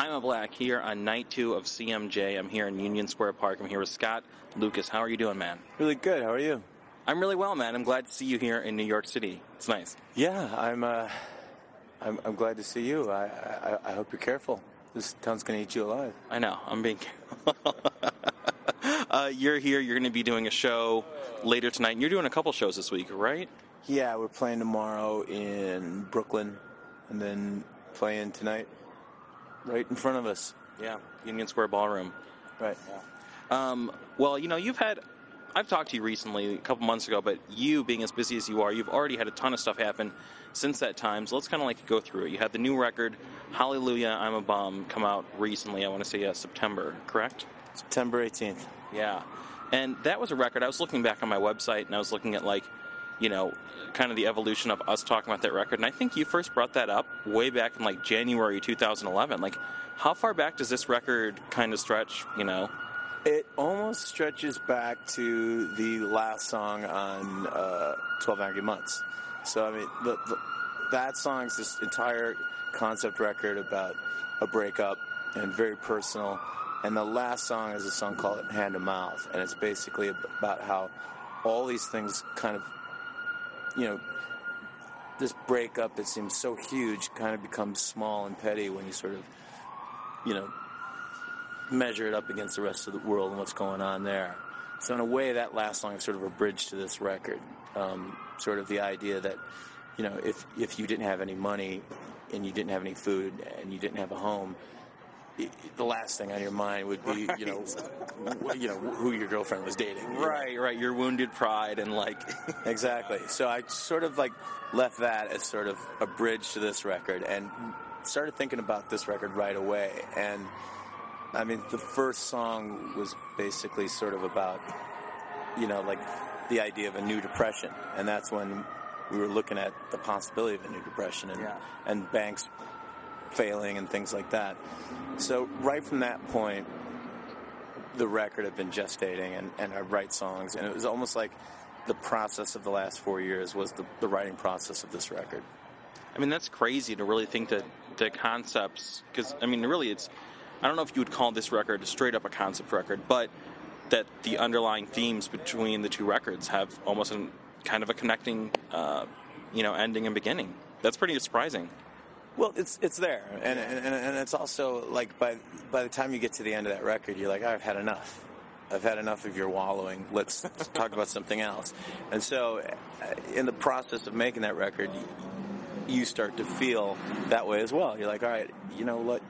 I'm a Black here on night two of CMJ. I'm here in Union Square Park. I'm here with Scott Lucas. How are you doing, man? Really good. How are you? I'm really well, man. I'm glad to see you here in New York City. It's nice. Yeah, I'm. Uh, I'm, I'm glad to see you. I, I, I hope you're careful. This town's gonna eat you alive. I know. I'm being careful. uh, you're here. You're going to be doing a show later tonight, and you're doing a couple shows this week, right? Yeah, we're playing tomorrow in Brooklyn, and then playing tonight right in front of us. Yeah, Union Square Ballroom. Right. Um, well, you know, you've had. I've talked to you recently, a couple months ago, but you, being as busy as you are, you've already had a ton of stuff happen since that time. So let's kind of like go through it. You had the new record, Hallelujah, I'm a Bum," come out recently. I want to say uh, September, correct? September 18th. Yeah. And that was a record. I was looking back on my website and I was looking at like, you know, kind of the evolution of us talking about that record. And I think you first brought that up way back in like January 2011. Like, how far back does this record kind of stretch, you know? It almost stretches back to the last song on uh, 12 Angry Months. So, I mean, the, the, that song's this entire concept record about a breakup and very personal. And the last song is a song called Hand to Mouth. And it's basically about how all these things kind of, you know, this breakup that seems so huge kind of becomes small and petty when you sort of, you know, measure it up against the rest of the world and what's going on there. So in a way, that last song is sort of a bridge to this record. Um, sort of the idea that, you know, if if you didn't have any money and you didn't have any food and you didn't have a home, the last thing on your mind would be, you know, you know who your girlfriend was dating. you know? Right, right. Your wounded pride and like. Exactly. So I sort of like left that as sort of a bridge to this record and started thinking about this record right away. And I mean, the first song was basically sort of about, you know, like the idea of a new depression. And that's when we were looking at the possibility of a new depression and, Yeah. and banks failing and things like that. So right from that point, the record had been gestating and, and I'd write songs. And it was almost like the process of the last four years was the, the writing process of this record. I mean, that's crazy to really think that the concepts, because, I mean, really, it's. I don't know if you would call this record straight up a concept record, but that the underlying themes between the two records have almost a kind of a connecting, uh, you know, ending and beginning. That's pretty surprising. Well, it's it's there, and, and and it's also like by by the time you get to the end of that record, you're like, I've had enough. I've had enough of your wallowing. Let's talk about something else. And so, uh, in the process of making that record, you, you start to feel that way as well. You're like, all right, you know what?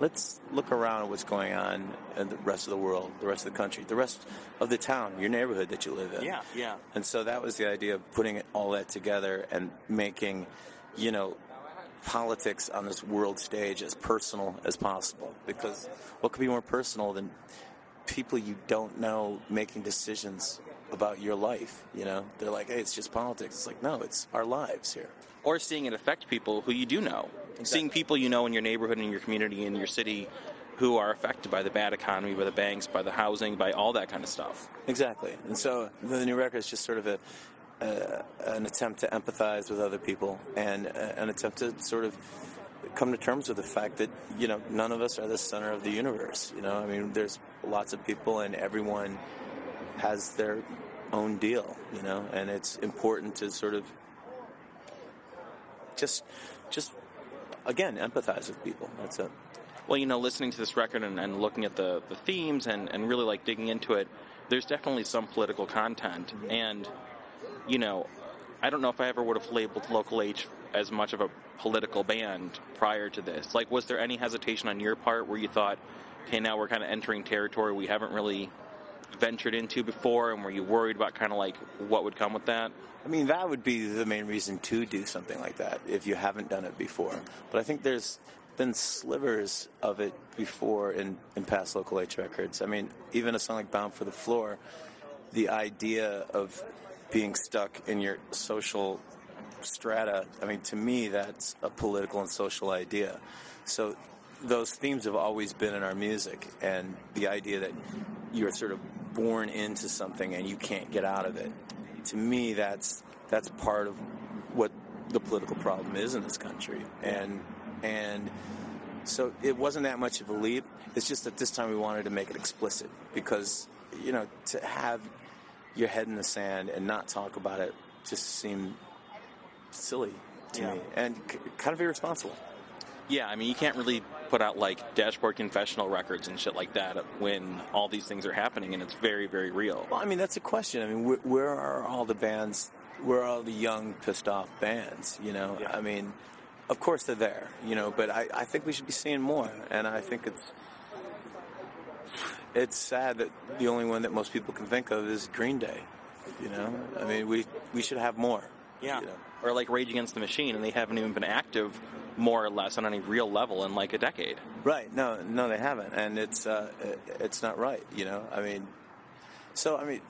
Let's look around at what's going on in the rest of the world, the rest of the country, the rest of the town, your neighborhood that you live in. Yeah, yeah. And so that was the idea of putting all that together and making, you know, politics on this world stage as personal as possible. Because what could be more personal than people you don't know making decisions about your life? You know, they're like, hey, it's just politics. It's like, no, it's our lives here. Or seeing it affect people who you do know. Seeing people you know in your neighborhood, in your community, in your city who are affected by the bad economy, by the banks, by the housing, by all that kind of stuff. Exactly. And so the new record is just sort of a, uh, an attempt to empathize with other people and uh, an attempt to sort of come to terms with the fact that you know none of us are the center of the universe. You know, I mean, there's lots of people and everyone has their own deal. You know, and it's important to sort of just just again empathize with people. That's it. Well, you know, listening to this record and, and looking at the, the themes and, and really like digging into it, there's definitely some political content. And, you know, I don't know if I ever would have labeled Local H as much of a political band prior to this. Like, was there any hesitation on your part where you thought, okay, now we're kind of entering territory we haven't really ventured into before, and were you worried about kind of like what would come with that? I mean, that would be the main reason to do something like that if you haven't done it before. But I think there's been slivers of it before in, in past local H records. I mean, even a song like Bound for the Floor, the idea of being stuck in your social strata, I mean, to me, that's a political and social idea. So those themes have always been in our music, and the idea that you're sort of born into something and you can't get out of it. To me, that's that's part of what the political problem is in this country, and and So it wasn't that much of a leap. It's just that this time we wanted to make it explicit because, you know, to have your head in the sand and not talk about it just seemed silly to Yeah. me and c- kind of irresponsible. Yeah, I mean, you can't really put out like dashboard confessional records and shit like that when all these things are happening, and it's very, very real. Well, I mean, that's a question. I mean, where, where are all the bands? Where are all the young, pissed off bands? You know, Yeah. I mean, of course they're there. You know, but I, I think we should be seeing more, and I think it's it's sad that the only one that most people can think of is Green Day. You know, I mean, we we should have more. Yeah. you know? Or like Rage Against the Machine, and they haven't even been active more or less on any real level in like a decade. Right. No, no, they haven't, and it's uh, it's not right. You know, I mean, so I mean,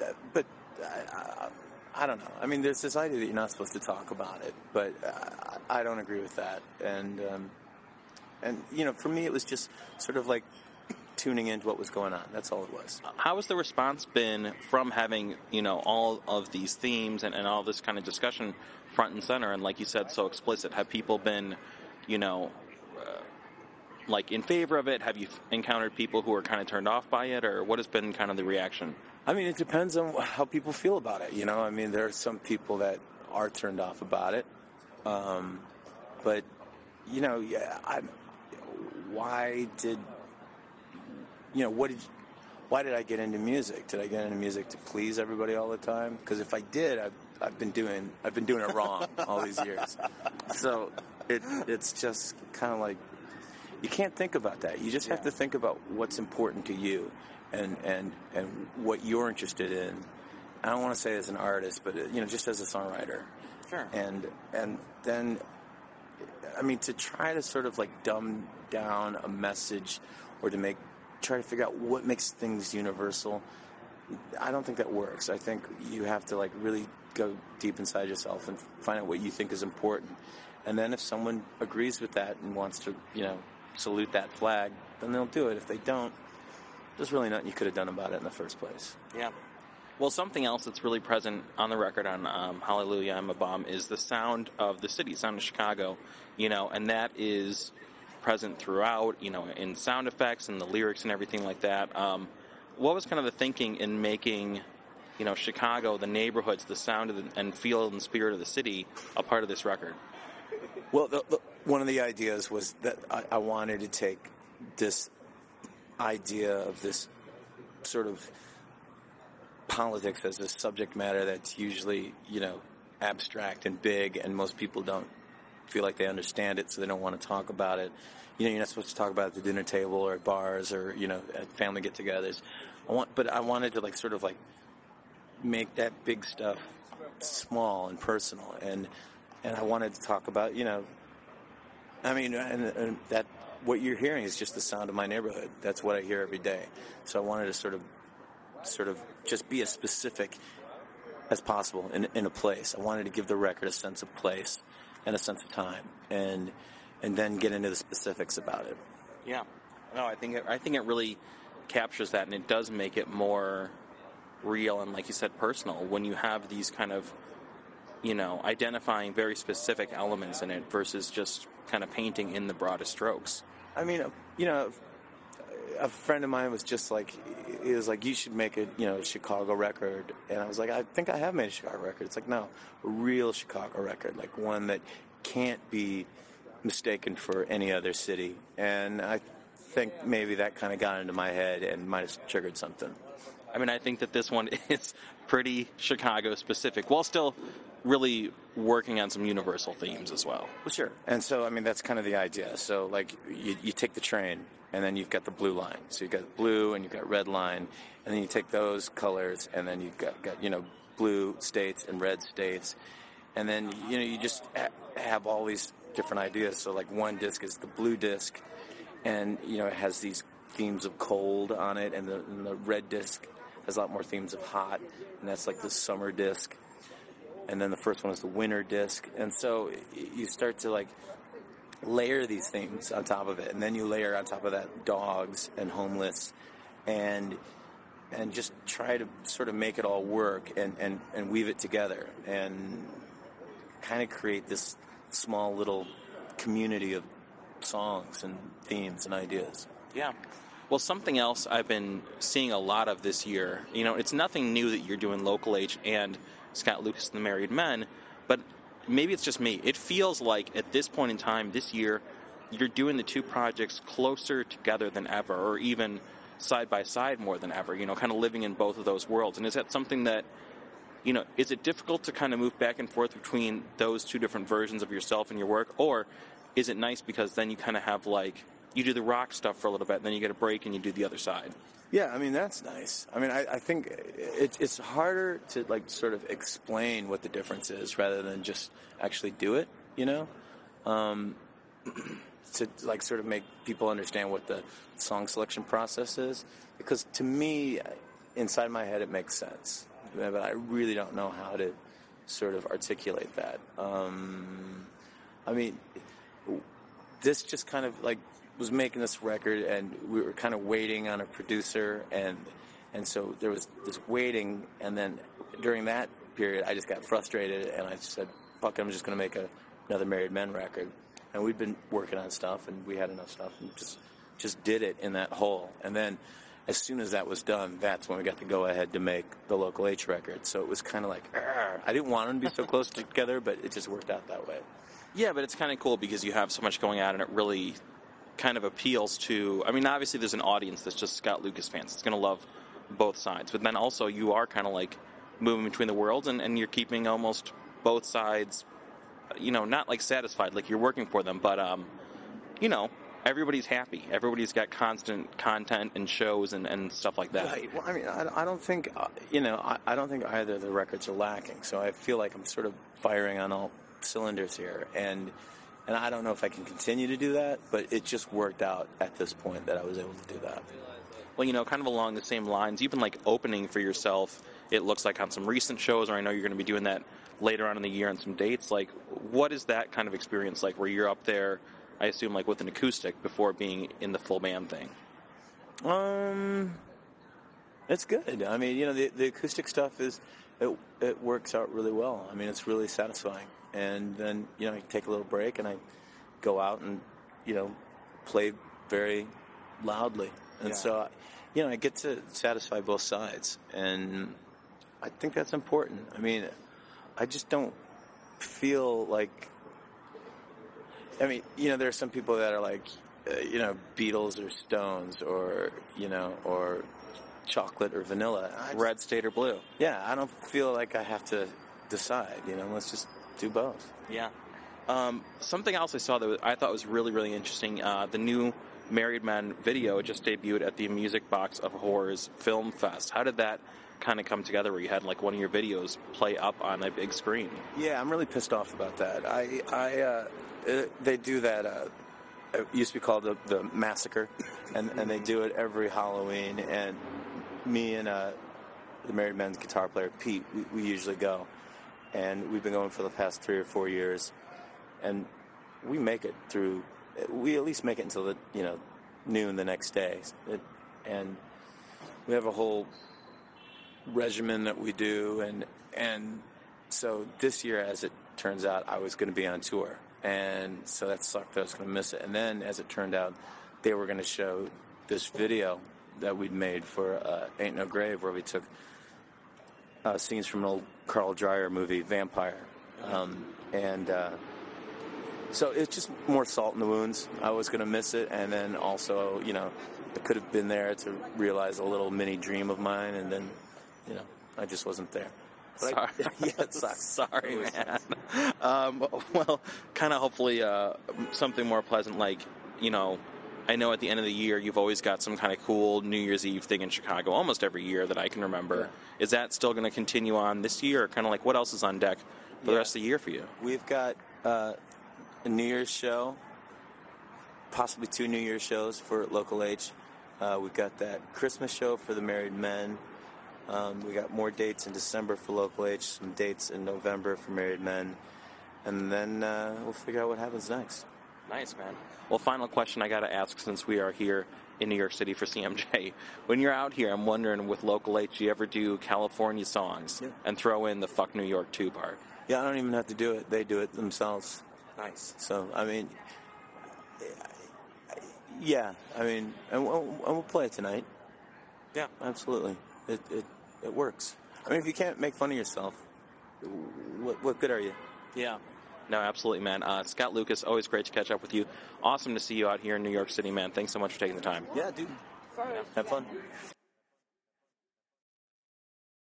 uh, but I, I, I don't know. I mean, there's this idea that you're not supposed to talk about it, but I, I don't agree with that. And um, and you know, for me, it was just sort of like tuning into what was going on. That's all it was. How has the response been from having, you know, all of these themes and, and all this kind of discussion front and center and like you said, so explicit? Have people been, you know, uh, like in favor of it? Have you encountered people who are kind of turned off by it, or what has been kind of the reaction? I mean, it depends on how people feel about it. You know, I mean, there are some people that are turned off about it, um, but you know, yeah, I, why did you know what did why did I get into music? Did I get into music to please everybody all the time? Because if I did, I've, I've been doing I've been doing it wrong all these years. So it it's just kind of like you can't think about that. You just have to think about what's important to you and and and what you're interested in. I don't want to say as an artist, but you know, just as a songwriter. Sure. And and then I mean to try to sort of like dumb down a message or to make try to figure out what makes things universal. I don't think that works. I think you have to like really go deep inside yourself and find out what you think is important. And then if someone agrees with that and wants to, you know, salute that flag, then they'll do it. If they don't, there's really nothing you could have done about it in the first place. Yeah. Well, something else that's really present on the record on um, Hallelujah, I'm a Bum is the sound of the city, sound of Chicago, you know, and that is present throughout, you know, in sound effects and the lyrics and everything like that. Um, what was kind of the thinking in making, you know, Chicago, the neighborhoods, the sound the, and feel and spirit of the city a part of this record? Well, the, the, one of the ideas was that I, I wanted to take this idea of this sort of politics as a subject matter that's usually, you know, abstract and big, and most people don't feel like they understand it, so they don't want to talk about it. You know, you're not supposed to talk about it at the dinner table or at bars or you know at family get-togethers. I want, but I wanted to like sort of like make that big stuff small and personal, and and I wanted to talk about you know, I mean, and, and that what you're hearing is just the sound of my neighborhood. That's what I hear every day. So I wanted to sort of sort of just be as specific as possible in, in a place. I wanted to give the record a sense of place and a sense of time, and and then get into the specifics about it. Yeah. No, I think it, I think it really captures that, and it does make it more real and, like you said, personal when you have these kind of, you know, identifying very specific elements in it versus just kind of painting in the broadest strokes. I mean, you know, a friend of mine was just like, he was like, you should make a, you know, Chicago record. And I was like, I think I have made a Chicago record. It's like, no, a real Chicago record, like one that can't be mistaken for any other city. And I think maybe that kind of got into my head and might have triggered something. I mean, I think that this one is pretty Chicago specific, while still really working on some universal themes as well. Well, sure. And so, I mean, that's kind of the idea. So, like, you, you take the train, and then you've got the blue line. So you've got blue and you've got red line, and then you take those colors, and then you've got, got you know, blue states and red states, and then you know you just ha- have all these different ideas. So, like, one disc is the blue disc, and you know it has these themes of cold on it, and the, and the red disc has a lot more themes of hot, and that's like the summer disc and then the first one is the winter disc and so you start to like layer these things on top of it and then you layer on top of that dogs and homeless and and just try to sort of make it all work and and, and weave it together and kind of create this small little community of songs and themes and ideas. Yeah. Well, something else I've been seeing a lot of this year, you know, it's nothing new that you're doing Local H and Scott Lucas and the Married Men, but maybe it's just me. It feels like at this point in time this year, you're doing the two projects closer together than ever, or even side by side more than ever, you know, kind of living in both of those worlds. And is that something that, you know, is it difficult to kind of move back and forth between those two different versions of yourself and your work? Or is it nice because then you kind of have like, you do the rock stuff for a little bit, and then you get a break and you do the other side? Yeah, I mean that's nice. I mean, I, I think it, it's harder to like sort of explain what the difference is rather than just actually do it. You know, um, to like sort of make people understand what the song selection process is. Because to me, inside my head, it makes sense, but I really don't know how to sort of articulate that. Um, I mean, this just kind of like was making this record, and we were kind of waiting on a producer, and and so there was this waiting, and then during that period, I just got frustrated, and I said, "Fuck, it, I'm just going to make a, another Married Men record." And we'd been working on stuff, and we had enough stuff, and just just did it in that hole, and then. As soon as that was done, that's when we got to go ahead to make the local H record. So it was kind of like, I didn't want them to be so close together, but it just worked out that way. Yeah, but it's kind of cool because you have so much going on, and it really kind of appeals to. I mean, obviously, there's an audience that's just Scott Lucas fans. It's going to love both sides, but then also you are kind of like moving between the worlds, and, and you're keeping almost both sides. You know, not like satisfied, like you're working for them, but um, you know, everybody's happy. Everybody's got constant content and shows and, and stuff like that. Right. Well, I mean, I, I don't think uh, you know, I, I don't think either of the records are lacking. So I feel like I'm sort of firing on all cylinders here, and and I don't know if I can continue to do that, but it just worked out at this point that I was able to do that. Well, you know, kind of along the same lines, you've been like opening for yourself. It looks like on some recent shows, or I know you're going to be doing that later on in the year on some dates. Like, what is that kind of experience like, where you're up there? I assume like with an acoustic before being in the full band thing. Um, it's good. I mean, you know, the the acoustic stuff is it it works out really well. I mean, it's really satisfying. And then you know, I take a little break and I go out and you know play very loudly. And Yeah. so, you know, I get to satisfy both sides, and I think that's important. I mean, I just don't feel like. I mean, you know, there are some people that are like, uh, you know, Beatles or Stones or you know, or chocolate or vanilla. Just- Red, state, or blue. yeah, I don't feel like I have to decide. You know, let's just do both. Yeah. Um, something else I saw that I thought was really, really interesting. Uh, the new Married Men video just debuted at the Music Box of Horrors Film Fest. How did that kind of come together? Where you had like one of your videos play up on a big screen? Yeah, I'm really pissed off about that. I, I, uh, uh, they do that. Uh, it used to be called the, the massacre, and, and they do it every Halloween. And me and uh, the Married Men's guitar player Pete, we, we usually go, and we've been going for the past three or four years, and we make it through. We at least make it until the you know noon the next day, it, and we have a whole regimen that we do, and and so this year, as it turns out, I was going to be on tour, and so that sucked that I was going to miss it. And then, as it turned out, they were going to show this video that we'd made for uh, "Ain't No Grave," where we took uh, scenes from an old Carl Dreyer movie, Vampyr, um, and. Uh, so it's just more salt in the wounds. I was going to miss it, and then also, you know, I could have been there to realize a little mini dream of mine, and then, you know, I just wasn't there. But I- Sorry. yeah, it sucks. Sorry, man. Um, well, kind of hopefully uh, something more pleasant, like, you know, I know at the end of the year you've always got some kind of cool New Year's Eve thing in Chicago, almost every year that I can remember. Is that still going to continue on this year, or kind of like what else is on deck for the rest of the year for you? We've got uh, a New Year's show, possibly two New Year's shows for Local H. Uh, we've got that Christmas show for the married men. Um, we got more dates in December for Local H, some dates in November for married men, and then uh, we'll figure out what happens next. Nice, man. Well, final question I got to ask since we are here in New York City for CMJ. When you're out here, I'm wondering with Local H, do you ever do California songs Yeah. and throw in the fuck New York 2 part? Yeah, I don't even have to do it; they do it themselves. Nice. So, I mean, Yeah, I mean, and we'll, and we'll play it tonight. Yeah. Absolutely, it, it it works. I mean, if you can't make fun of yourself, what what good are you? Yeah. No, absolutely, man. Uh, Scott Lucas, always great to catch up with you. Awesome to see you out here in New York City, man. Thanks so much for taking the time. Yeah, dude. Have fun.